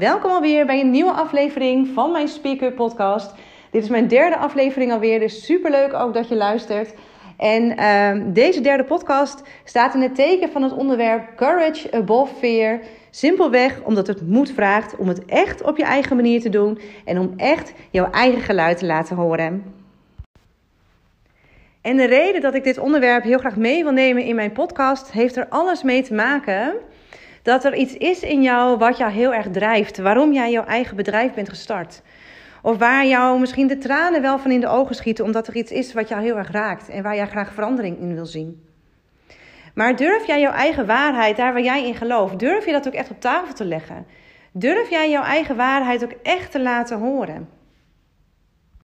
Welkom alweer bij een nieuwe aflevering van mijn Speaker Podcast. Dit is mijn derde aflevering alweer, dus super leuk ook dat je luistert. En uh, deze derde podcast staat in het teken van het onderwerp Courage Above Fear. Simpelweg omdat het moed vraagt om het echt op je eigen manier te doen en om echt jouw eigen geluid te laten horen. En de reden dat ik dit onderwerp heel graag mee wil nemen in mijn podcast heeft er alles mee te maken dat er iets is in jou wat jou heel erg drijft. Waarom jij jouw eigen bedrijf bent gestart. Of waar jou misschien de tranen wel van in de ogen schieten, omdat er iets is wat jou heel erg raakt en waar jij graag verandering in wil zien. Maar durf jij jouw eigen waarheid, daar waar jij in gelooft, durf je dat ook echt op tafel te leggen? Durf jij jouw eigen waarheid ook echt te laten horen?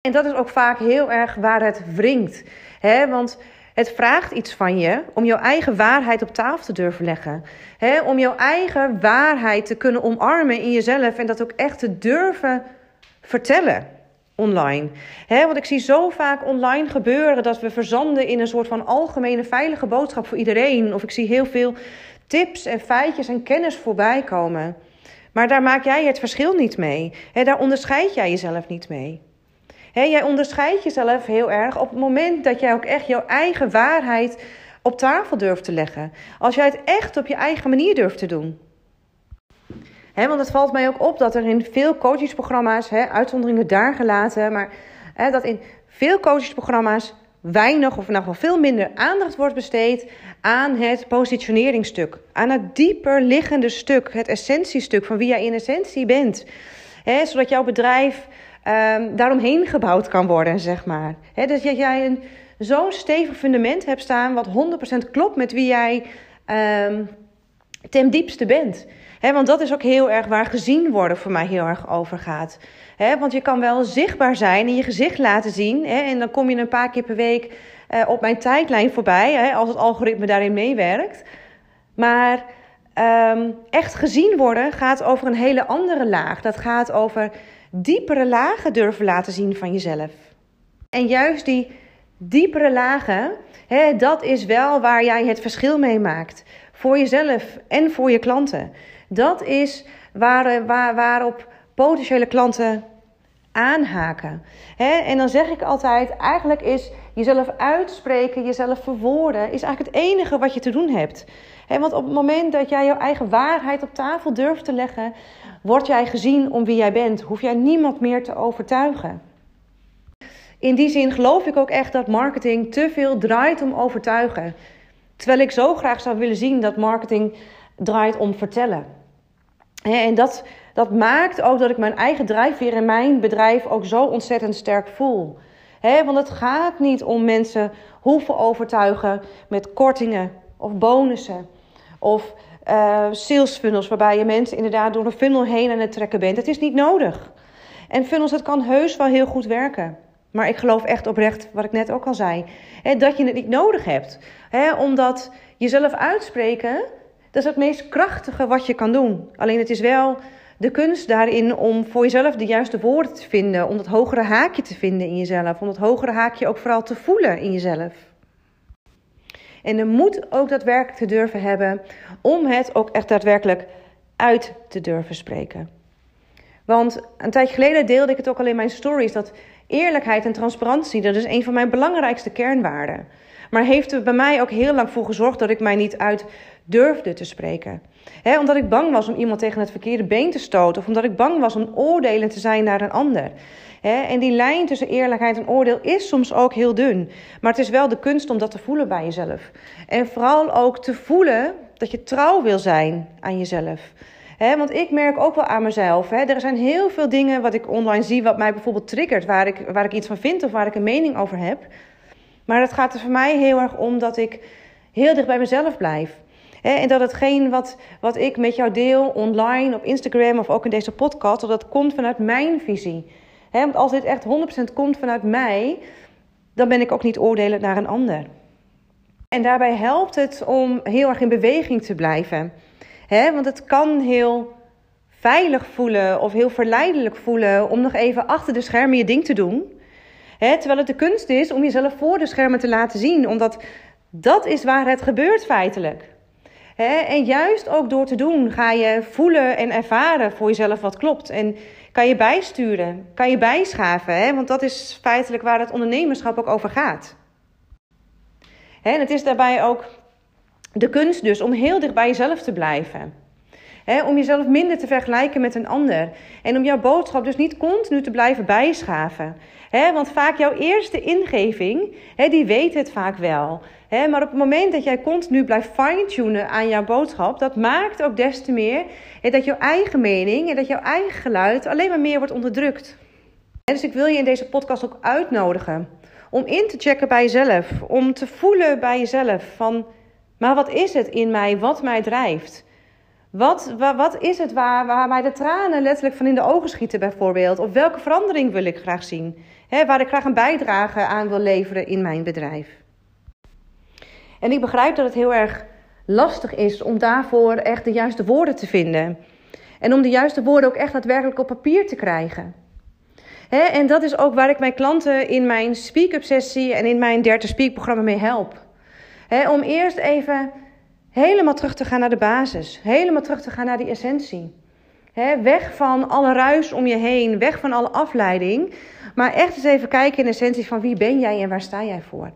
En dat is ook vaak heel erg waar het wringt. Hè? Want het vraagt iets van je om jouw eigen waarheid op tafel te durven leggen. Om jouw eigen waarheid te kunnen omarmen in jezelf en dat ook echt te durven vertellen online. Want ik zie zo vaak online gebeuren dat we verzanden in een soort van algemene veilige boodschap voor iedereen. Of ik zie heel veel tips en feitjes en kennis voorbij komen. Maar daar maak jij het verschil niet mee. He, daar onderscheid jij jezelf niet mee jij onderscheidt jezelf heel erg op het moment dat jij ook echt jouw eigen waarheid op tafel durft te leggen. Als jij het echt op je eigen manier durft te doen. want het valt mij ook op dat er in veel coachingsprogramma's, uitzonderingen daar gelaten, maar dat in veel coachingsprogramma's weinig of nog wel veel minder aandacht wordt besteed aan het positioneringstuk. Aan het dieper liggende stuk, het essentiestuk van wie jij in essentie bent. zodat jouw bedrijf um, daaromheen gebouwd kan worden, zeg maar. Dus dat jij een zo'n stevig fundament hebt staan wat 100% klopt met wie jij um, ten diepste bent. Want dat is ook heel erg waar gezien worden voor mij heel erg over gaat. Want je kan wel zichtbaar zijn en je gezicht laten zien. en dan kom je een paar keer per week uh, op mijn tijdlijn voorbij, als het algoritme daarin meewerkt. Maar um, echt gezien worden gaat over een hele andere laag. Dat gaat over diepere lagen durven laten zien van jezelf. En juist die diepere lagen, hè, dat is wel waar jij het verschil mee maakt. Voor jezelf en voor je klanten. Dat is waar, waar, waarop potentiële klanten aanhaken. en dan zeg ik altijd: eigenlijk is jezelf uitspreken, jezelf verwoorden, is eigenlijk het enige wat je te doen hebt. want op het moment dat jij jouw eigen waarheid op tafel durft te leggen, word jij gezien om wie jij bent. Hoef jij niemand meer te overtuigen. In die zin geloof ik ook echt dat marketing te veel draait om overtuigen. Terwijl ik zo graag zou willen zien dat marketing draait om vertellen. En dat, dat maakt ook dat ik mijn eigen drijfveer in mijn bedrijf ook zo ontzettend sterk voel. Want het gaat niet om mensen hoeven overtuigen met kortingen of bonussen. Of uh, sales funnels, waarbij je mensen inderdaad door een funnel heen aan het trekken bent. Het is niet nodig. En funnels, het kan heus wel heel goed werken. Maar ik geloof echt oprecht, wat ik net ook al zei, dat je het niet nodig hebt. Hè, omdat jezelf uitspreken, dat is het meest krachtige wat je kan doen. Alleen het is wel de kunst daarin om voor jezelf de juiste woorden te vinden. Om dat hogere haakje te vinden in jezelf. Om dat hogere haakje ook vooral te voelen in jezelf. En de moed ook daadwerkelijk te durven hebben om het ook echt daadwerkelijk uit te durven spreken. Want een tijdje geleden deelde ik het ook al in mijn stories dat eerlijkheid en transparantie, dat is een van mijn belangrijkste kernwaarden. Maar heeft er bij mij ook heel lang voor gezorgd dat ik mij niet uit durfde te spreken. Omdat ik bang was om iemand tegen het verkeerde been te stoten. Of omdat ik bang was om oordelend te zijn naar een ander. en die lijn tussen eerlijkheid en oordeel is soms ook heel dun. Maar het is wel de kunst om dat te voelen bij jezelf. En vooral ook te voelen dat je trouw wil zijn aan jezelf. want ik merk ook wel aan mezelf. er zijn heel veel dingen wat ik online zie, wat mij bijvoorbeeld triggert, waar ik, waar ik iets van vind of waar ik een mening over heb. Maar het gaat er voor mij heel erg om dat ik heel dicht bij mezelf blijf. en dat hetgeen wat, wat ik met jou deel online, op Instagram of ook in deze podcast, dat, dat komt vanuit mijn visie. want als dit echt 100% komt vanuit mij, dan ben ik ook niet oordelend naar een ander. En daarbij helpt het om heel erg in beweging te blijven. want het kan heel veilig voelen of heel verleidelijk voelen om nog even achter de schermen je ding te doen terwijl het de kunst is om jezelf voor de schermen te laten zien, omdat dat is waar het gebeurt feitelijk. En juist ook door te doen ga je voelen en ervaren voor jezelf wat klopt. En kan je bijsturen, kan je bijschaven. Want dat is feitelijk waar het ondernemerschap ook over gaat. En het is daarbij ook de kunst dus om heel dicht bij jezelf te blijven. Om jezelf minder te vergelijken met een ander. En om jouw boodschap dus niet continu te blijven bijschaven. want vaak jouw eerste ingeving, die weet het vaak wel. maar op het moment dat jij continu blijft fine-tunen aan jouw boodschap, dat maakt ook des te meer dat jouw eigen mening en dat jouw eigen geluid alleen maar meer wordt onderdrukt. dus ik wil je in deze podcast ook uitnodigen om in te checken bij jezelf, om te voelen bij jezelf van maar wat is het in mij wat mij drijft? Wat, wat, wat is het waar, waar mij de tranen letterlijk van in de ogen schieten, bijvoorbeeld? Of welke verandering wil ik graag zien? waar ik graag een bijdrage aan wil leveren in mijn bedrijf. En ik begrijp dat het heel erg lastig is om daarvoor echt de juiste woorden te vinden. En om de juiste woorden ook echt daadwerkelijk op papier te krijgen. en dat is ook waar ik mijn klanten in mijn Speak-up sessie en in mijn derde Speak programma mee help om eerst even helemaal terug te gaan naar de basis. Helemaal terug te gaan naar die essentie. weg van alle ruis om je heen. Weg van alle afleiding. Maar echt eens even kijken in de essentie van wie ben jij en waar sta jij voor.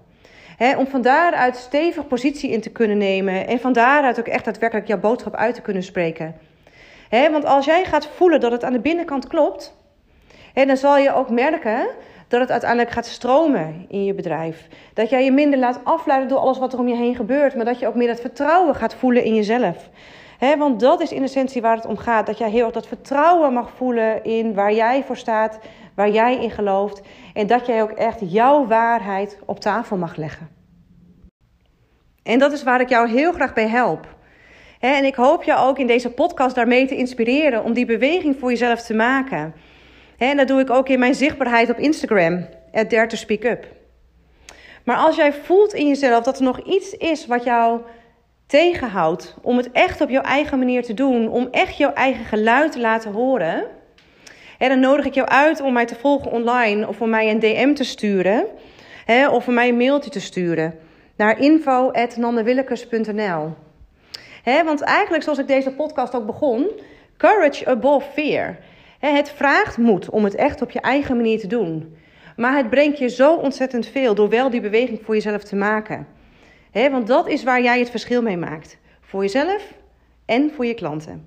om van daaruit stevig positie in te kunnen nemen. En van daaruit ook echt daadwerkelijk jouw boodschap uit te kunnen spreken. want als jij gaat voelen dat het aan de binnenkant klopt. dan zal je ook merken dat het uiteindelijk gaat stromen in je bedrijf. Dat jij je minder laat afleiden door alles wat er om je heen gebeurt, maar dat je ook meer dat vertrouwen gaat voelen in jezelf. want dat is in essentie waar het om gaat. Dat jij heel erg dat vertrouwen mag voelen in waar jij voor staat, waar jij in gelooft. En dat jij ook echt jouw waarheid op tafel mag leggen. En dat is waar ik jou heel graag bij help. En ik hoop jou ook in deze podcast daarmee te inspireren om die beweging voor jezelf te maken. En dat doe ik ook in mijn zichtbaarheid op Instagram, at Dare to Speak Up. Maar als jij voelt in jezelf dat er nog iets is wat jou tegenhoudt om het echt op jouw eigen manier te doen, om echt jouw eigen geluid te laten horen, en dan nodig ik jou uit om mij te volgen online of om mij een DM te sturen of om mij een mailtje te sturen naar info.nandewillekes.nl. Want eigenlijk, zoals ik deze podcast ook begon, courage above fear. Het vraagt moed om het echt op je eigen manier te doen. Maar het brengt je zo ontzettend veel door wel die beweging voor jezelf te maken. Want dat is waar jij het verschil mee maakt. Voor jezelf en voor je klanten.